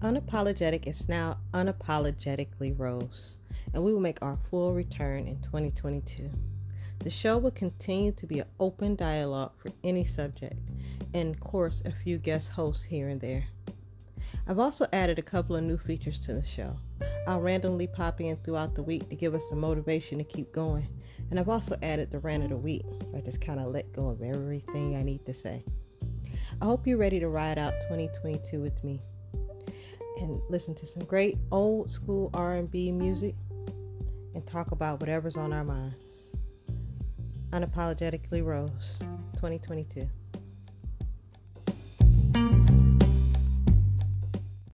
Unapologetic is now unapologetically Rose, and we will make our full return in 2022. The show will continue to be an open dialogue for any subject, and of course, a few guest hosts here and there. I've also added a couple of new features to the show. I'll randomly pop in throughout the week to give us some motivation to keep going. And I've also added the rant of the week, where I just kind of let go of everything I need to say. I hope you're ready to ride out 2022 with me and listen to some great old school R&B music and talk about whatever's on our minds. Unapologetically Rose, 2022.